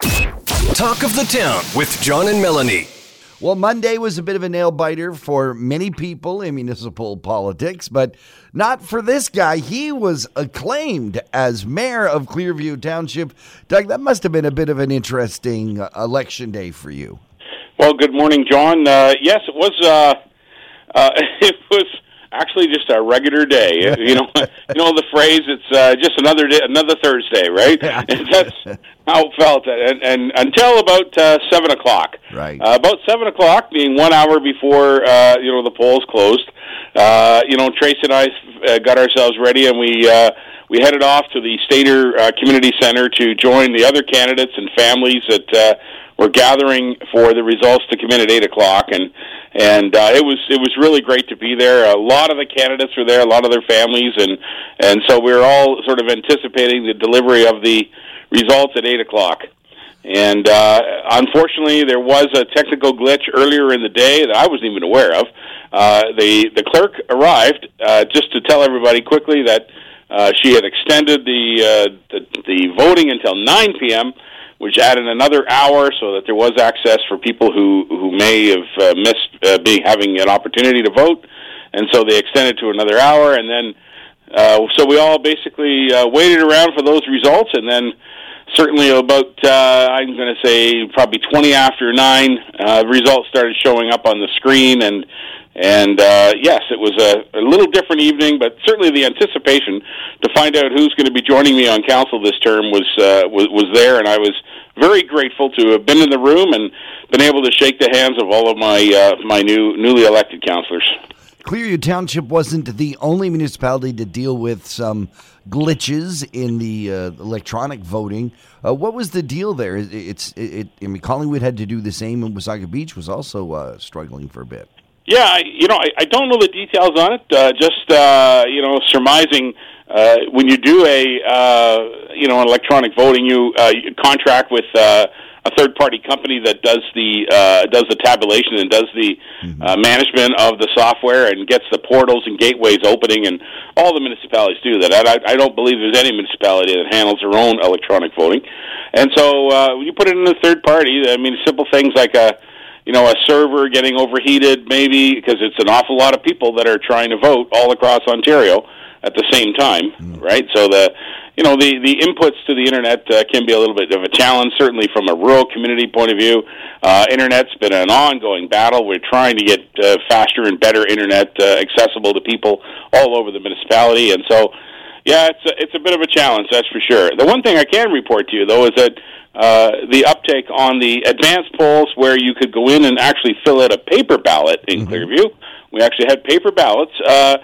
Talk of the Town with John and Melanie. Well, Monday was a bit of a nail biter for many people in municipal politics, but not for this guy. He was acclaimed as mayor of Clearview Township. Doug, that must have been a bit of an interesting uh, election day for you. Well, good morning, John. Uh, yes, it was. Uh, uh, it was actually just a regular day. you know, you know the phrase. It's uh, just another day, another Thursday, right? and that's how it felt. And, and until about uh, seven o'clock, Right. Uh, about seven o'clock, being one hour before uh, you know the polls closed. Uh, you know, Trace and I uh, got ourselves ready, and we. Uh, we headed off to the Stayner uh, Community Center to join the other candidates and families that uh, were gathering for the results to come in at eight o'clock, and and uh, it was it was really great to be there. A lot of the candidates were there, a lot of their families, and and so we were all sort of anticipating the delivery of the results at eight o'clock. And uh, unfortunately, there was a technical glitch earlier in the day that I wasn't even aware of. Uh, the the clerk arrived uh, just to tell everybody quickly that uh, she had extended the, uh, the the voting until 9 p.m., which added another hour so that there was access for people who who may have uh, missed uh, being having an opportunity to vote, and so they extended to another hour, and then uh, so we all basically uh, waited around for those results, and then certainly about uh, I'm going to say probably 20 after nine, uh, results started showing up on the screen, and and uh, yes, it was a, a little different evening, but certainly the anticipation to find out who's going to be joining me on council this term was uh, was, was there, and I was very grateful to have been in the room and been able to shake the hands of all of my uh, my new newly elected councilors. Clearview Township wasn't the only municipality to deal with some glitches in the uh, electronic voting. Uh, what was the deal there? It, it's it, it, I mean, Collingwood had to do the same, and Wasaga Beach was also uh, struggling for a bit. Yeah, I, you know, I, I don't know the details on it. Uh, just uh, you know, surmising. Uh, when you do a uh, you know an electronic voting, you, uh, you contract with uh, a third party company that does the uh, does the tabulation and does the uh, management of the software and gets the portals and gateways opening, and all the municipalities do that. I, I don't believe there's any municipality that handles their own electronic voting, and so uh, when you put it in a third party, I mean, simple things like a you know, a server getting overheated, maybe because it's an awful lot of people that are trying to vote all across Ontario at the same time, right? So the, you know, the the inputs to the internet uh, can be a little bit of a challenge, certainly from a rural community point of view. Uh, internet's been an ongoing battle. We're trying to get uh, faster and better internet uh, accessible to people all over the municipality, and so. Yeah, it's a, it's a bit of a challenge, that's for sure. The one thing I can report to you, though, is that uh, the uptake on the advanced polls where you could go in and actually fill out a paper ballot in Clearview. We actually had paper ballots uh,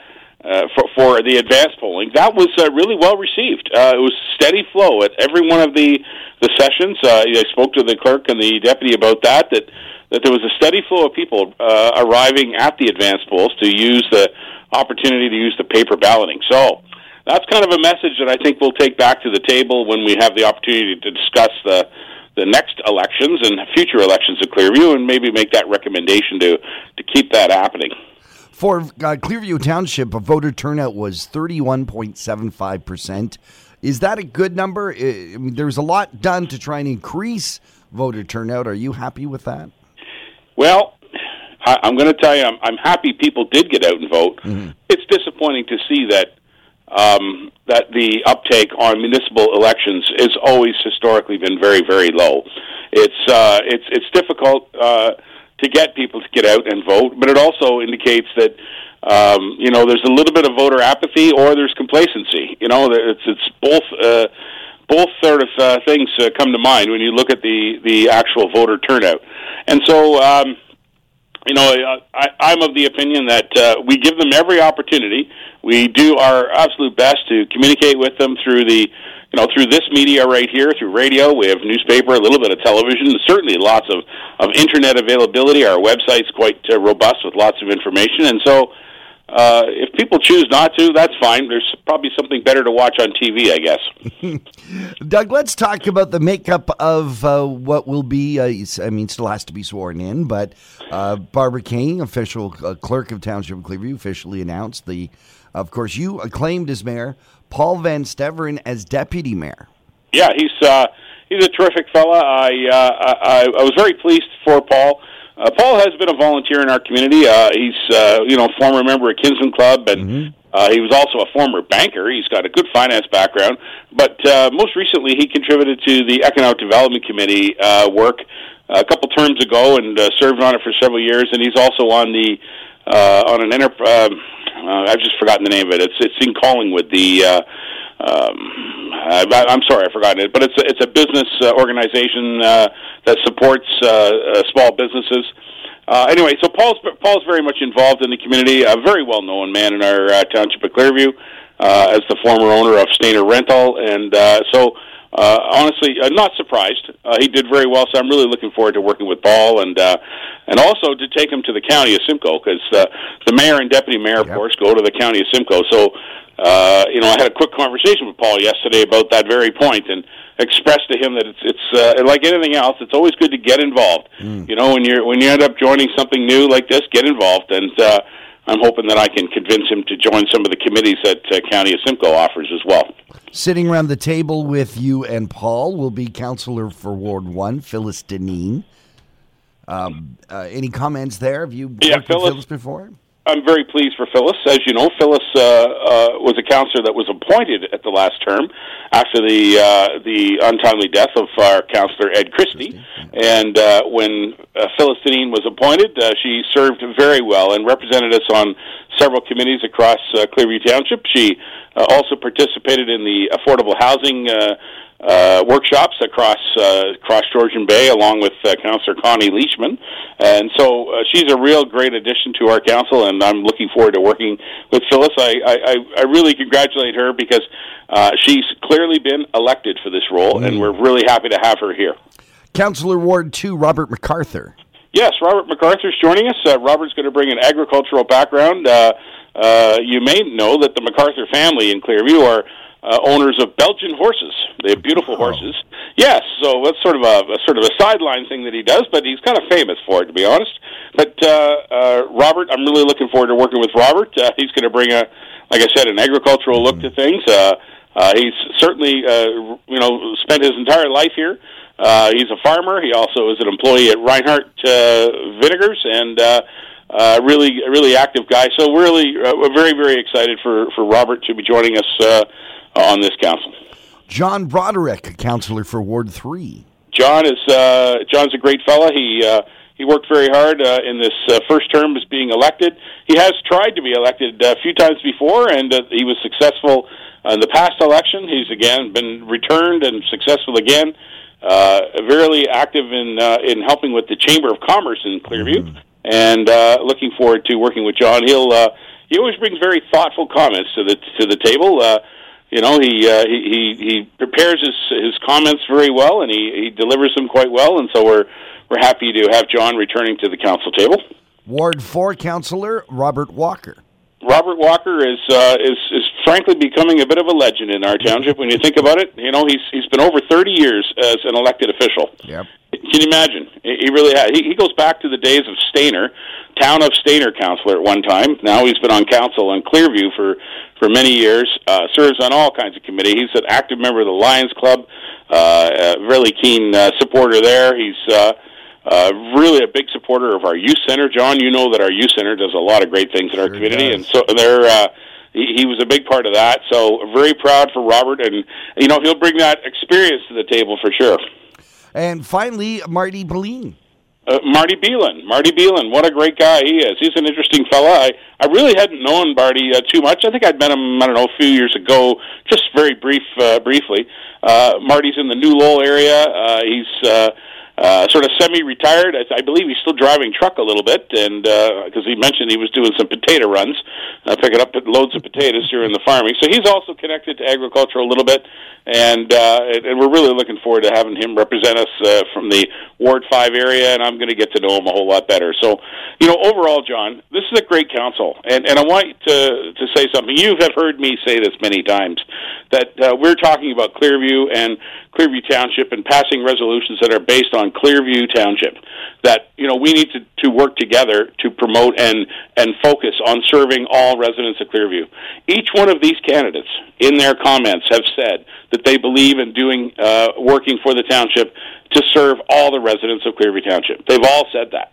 uh, for, for the advanced polling. That was uh, really well received. Uh, it was steady flow at every one of the the sessions. Uh, I spoke to the clerk and the deputy about that. That that there was a steady flow of people uh, arriving at the advanced polls to use the opportunity to use the paper balloting. So that's kind of a message that I think we'll take back to the table when we have the opportunity to discuss the the next elections and future elections of Clearview, and maybe make that recommendation to to keep that happening. For uh, Clearview Township, a voter turnout was 31.75%. Is that a good number? I mean, there's a lot done to try and increase voter turnout. Are you happy with that? Well, I, I'm going to tell you, I'm, I'm happy people did get out and vote. It's disappointing to see that um, that the uptake on municipal elections has always historically been very, very low. It's uh, it's it's difficult uh, to get people to get out and vote, but it also indicates that um, you know there's a little bit of voter apathy or there's complacency. You know, it's it's both. Uh, both sort of uh, things uh, come to mind when you look at the the actual voter turnout, and so um, you know, I, I'm of the opinion that uh, we give them every opportunity. We do our absolute best to communicate with them through the, you know, through this media right here, through radio. We have newspaper, a little bit of television, certainly lots of of internet availability. Our website's quite uh, robust with lots of information, and so. Uh, if people choose not to, that's fine. There's probably something better to watch on TV, I guess. Doug, let's talk about the makeup of uh, what will be. Uh, I mean, still has to be sworn in, but uh, Barbara King, official uh, clerk of Township of Clearview, officially announced the. Of course, you acclaimed as mayor, Paul Van Staveren as deputy mayor. Yeah, he's uh, he's a terrific fella. I uh, I, I was very pleased for Paul. Uh, Paul has been a volunteer in our community. Uh, he's uh, you know former member of Kinsmen Club, and mm-hmm. uh, he was also a former banker. He's got a good finance background, but uh, most recently he contributed to the Economic Development Committee uh, work a couple terms ago and uh, served on it for several years. And he's also on the uh, on an enter. Uh, uh, I've just forgotten the name of it. It's it's in Collingwood. The uh, um, I, I'm sorry, I forgot it, but it's a, it's a business uh, organization uh, that supports uh, uh, small businesses. Uh, anyway, so Paul's Paul's very much involved in the community. A very well known man in our uh, township of Clearview, uh, as the former owner of Stayner Rental, and uh, so uh, honestly, uh, not surprised. Uh, he did very well, so I'm really looking forward to working with Paul and uh, and also to take him to the county of Simcoe because uh, the mayor and deputy mayor, of yep. course, go to the county of Simcoe. So, uh, you know, I had a quick conversation with Paul yesterday about that very point and expressed to him that it's it's uh, like anything else. It's always good to get involved. Mm. You know, when you're when you end up joining something new like this, get involved and. Uh, I'm hoping that I can convince him to join some of the committees that uh, County of Simcoe offers as well. Sitting around the table with you and Paul will be Councillor for Ward 1, Phyllis Dineen. Um, uh, any comments there? Have you yeah, worked Phyllis, with Phyllis before? I'm very pleased for Phyllis. As you know, Phyllis uh, uh, was a councillor that was appointed at the last term after the uh, the untimely death of our councillor Ed Christie. And uh, when uh, Phyllis Dineen was appointed, uh, she served very well and represented us on several committees across uh, Clearview Township. She uh, also participated in the affordable housing. Uh, uh, workshops across uh, across Georgian Bay, along with uh, Councillor Connie Leishman, and so uh, she's a real great addition to our council, and I'm looking forward to working with Phyllis. I I, I really congratulate her because uh, she's clearly been elected for this role, mm. and we're really happy to have her here. Councillor Ward Two, Robert MacArthur. Yes, Robert MacArthur's joining us. Uh, Robert's going to bring an agricultural background. Uh, uh, you may know that the MacArthur family in Clearview are uh, owners of Belgian horses. They have beautiful oh. horses. Yes, so that's sort of a, a sort of a sideline thing that he does, but he's kind of famous for it, to be honest. But uh, uh, Robert, I'm really looking forward to working with Robert. Uh, he's going to bring a, like I said, an agricultural look to things. Uh, uh, he's certainly, uh, you know, spent his entire life here. Uh, he's a farmer. He also is an employee at Reinhart uh, Vinegars, and uh, uh, really, really active guy. So, we're really, uh, we're very, very excited for for Robert to be joining us. Uh, on this council. John Broderick, councillor for Ward Three. John is uh, John's a great fella. He uh, he worked very hard uh, in this uh, first term as being elected. He has tried to be elected uh, a few times before, and uh, he was successful in the past election. He's again been returned and successful again. Uh, very active in uh, in helping with the Chamber of Commerce in Clearview, mm-hmm. and uh, looking forward to working with John. He'll uh, he always brings very thoughtful comments to the to the table. Uh, you know he uh, he he prepares his his comments very well and he he delivers them quite well and so we're we're happy to have John returning to the council table. Ward 4 councillor Robert Walker. Robert Walker is uh, is is frankly becoming a bit of a legend in our township when you think about it. You know, he's he's been over 30 years as an elected official. Yep. Can you imagine? He really has. He, he goes back to the days of Stayner, town of Stayner councilor at one time. Now he's been on council in Clearview for for many years. Uh, serves on all kinds of committees. He's an active member of the Lions Club. Uh, a really keen uh, supporter there. He's uh, uh, really a big supporter of our youth center. John, you know that our youth center does a lot of great things in our community, does. and so they're. Uh, he, he was a big part of that. So very proud for Robert, and you know he'll bring that experience to the table for sure. And finally, Marty Beline. Uh, Marty Beelan. Marty Beelan, what a great guy he is. He's an interesting fella. I, I really hadn't known Marty uh, too much. I think I'd met him, I don't know, a few years ago, just very brief, uh, briefly. Uh, Marty's in the New Lowell area. Uh, he's uh, uh, sort of semi-retired. I, I believe he's still driving truck a little bit, and because uh, he mentioned he was doing some potato runs, uh, picking up loads of potatoes during the farming. So he's also connected to agriculture a little bit, and uh, and we're really looking forward to having him represent us uh, from the Ward Five area. And I'm going to get to know him a whole lot better. So, you know, overall, John, this is a great council, and and I want to to say something. You have heard me say this many times that uh, we're talking about Clearview and Clearview Township and passing resolutions that are based on on Clearview Township. That you know we need to, to work together to promote and and focus on serving all residents of Clearview. Each one of these candidates, in their comments, have said that they believe in doing uh, working for the township to serve all the residents of Clearview Township. They've all said that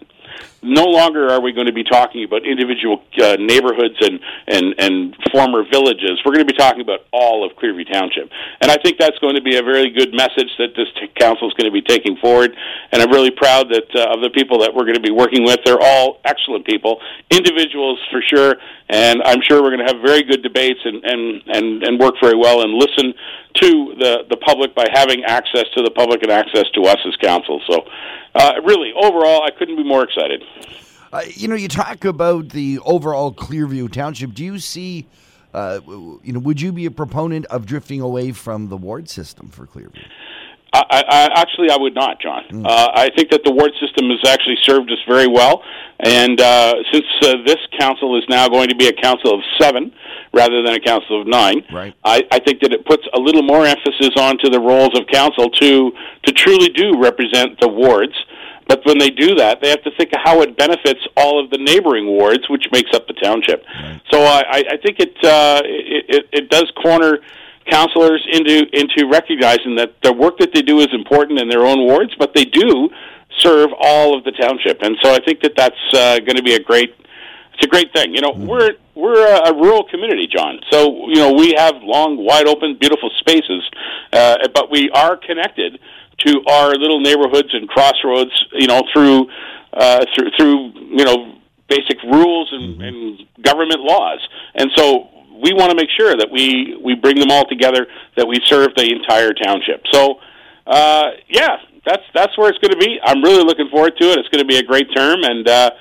no longer are we going to be talking about individual uh, neighborhoods and, and, and former villages. We're going to be talking about all of Clearview Township. And I think that's going to be a very good message that this t- council is going to be taking forward. And I'm really proud that uh, of the people that we're going to be working with. They're all excellent people, individuals for sure. And I'm sure we're going to have very good debates and, and, and, and work very well and listen to the, the public by having access to the public and access to us as council. So, uh, really, overall, I couldn't be more excited. Uh, you know, you talk about the overall Clearview Township. Do you see, uh, you know, would you be a proponent of drifting away from the ward system for Clearview? I, I, actually, I would not, John. Mm. Uh, I think that the ward system has actually served us very well, and uh, since uh, this council is now going to be a council of seven rather than a council of nine, right. I, I think that it puts a little more emphasis onto the roles of council to to truly do represent the wards. But when they do that, they have to think of how it benefits all of the neighboring wards, which makes up the township. Right. So I, I think it, uh, it, it it does corner counselors into into recognizing that the work that they do is important in their own wards, but they do serve all of the township, and so I think that that's uh, going to be a great it's a great thing. You know, mm-hmm. we're we're a, a rural community, John. So you know we have long, wide open, beautiful spaces, uh, but we are connected to our little neighborhoods and crossroads. You know, through uh, through through you know basic rules and, mm-hmm. and government laws, and so we want to make sure that we we bring them all together, that we serve the entire township. So, uh, yeah, that's that's where it's going to be. I'm really looking forward to it. It's going to be a great term, and uh,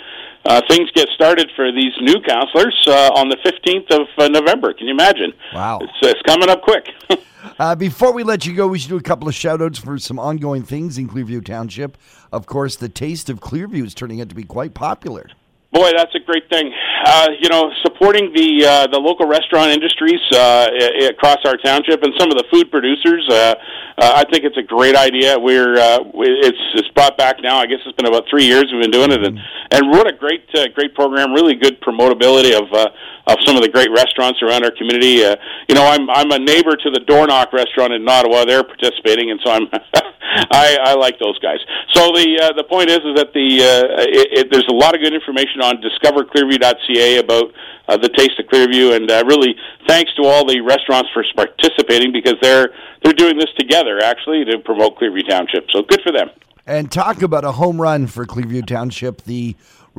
uh, things get started for these new counselors uh, on the 15th of uh, November. Can you imagine? Wow, it's, it's coming up quick. uh, before we let you go, we should do a couple of shout outs for some ongoing things in Clearview Township. Of course, the Taste of Clearview is turning out to be quite popular. Boy, that's a great thing. Uh, you know, supporting the uh, the local restaurant industries uh, across our township and some of the food producers. Uh, uh, I think it's a great idea. We're uh, it's it's brought back now. I guess it's been about three years we've been doing it, and and what a great uh, great program. Really good promotability of uh, of some of the great restaurants around our community. Uh, you know, I'm I'm a neighbor to the Door Knock restaurant in Ottawa. They're participating, and so I'm I, I like those guys. So the uh, the point is is that the uh, it, it, there's a lot of good information on discoverclearview.ca about uh, the Taste of Clearview, and uh, really thanks to all the restaurants for participating because they're they're doing this together actually to promote Clearview Township. So good for them. And talk about a home run for Clearview Township. The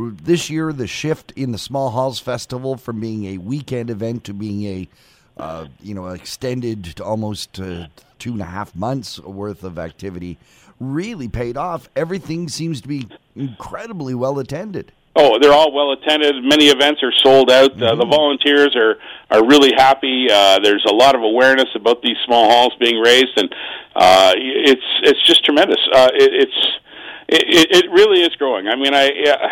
this year the shift in the Small Halls Festival from being a weekend event to being a uh, you know extended to almost uh, two and a half months worth of activity really paid off. Everything seems to be incredibly well attended. Oh, they're all well attended. Many events are sold out. Mm-hmm. Uh, the mm-hmm. volunteers are are really happy. Uh, there's a lot of awareness about these small halls being raised, and uh, it's it's just tremendous. Uh, it, it's it, it really is growing. I mean, I. Uh,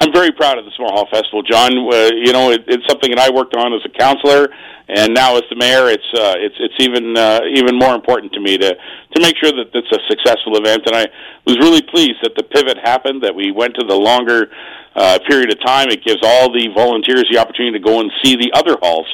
I'm very proud of the Small Hall Festival, John. Uh, you know, it, it's something that I worked on as a counselor, and now as the mayor, it's uh, it's it's even uh, even more important to me to to make sure that it's a successful event. And I was really pleased that the pivot happened, that we went to the longer uh, period of time. It gives all the volunteers the opportunity to go and see the other halls.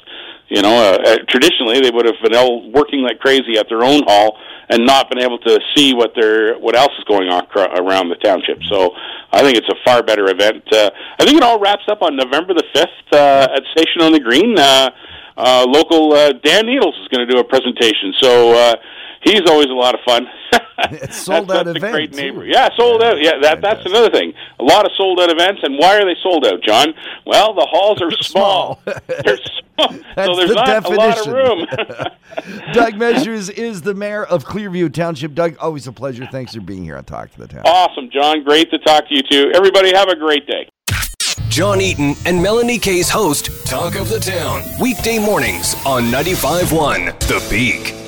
You know, uh, uh, traditionally they would have been all working like crazy at their own hall and not been able to see what their what else is going on cr- around the township. So I think it's a far better event. Uh, I think it all wraps up on November the fifth uh, at Station on the Green. Uh, uh, local uh, Dan Needles is going to do a presentation. So. Uh, he's always a lot of fun. it's sold that's, out that's event. Great neighbor. Yeah, sold yeah, out. Yeah, that that's another thing. A lot of sold out events, and why are they sold out, John? Well, the halls are small. They're small, so there's the not definition. a lot of room. Doug Measures is the mayor of Clearview Township. Doug, always a pleasure. Thanks for being here on Talk to the Town. Awesome, John. Great to talk to you too. Everybody, have a great day. John Eaton and Melanie Kay's host, Talk of the Town, weekday mornings on 95.1 The Peak.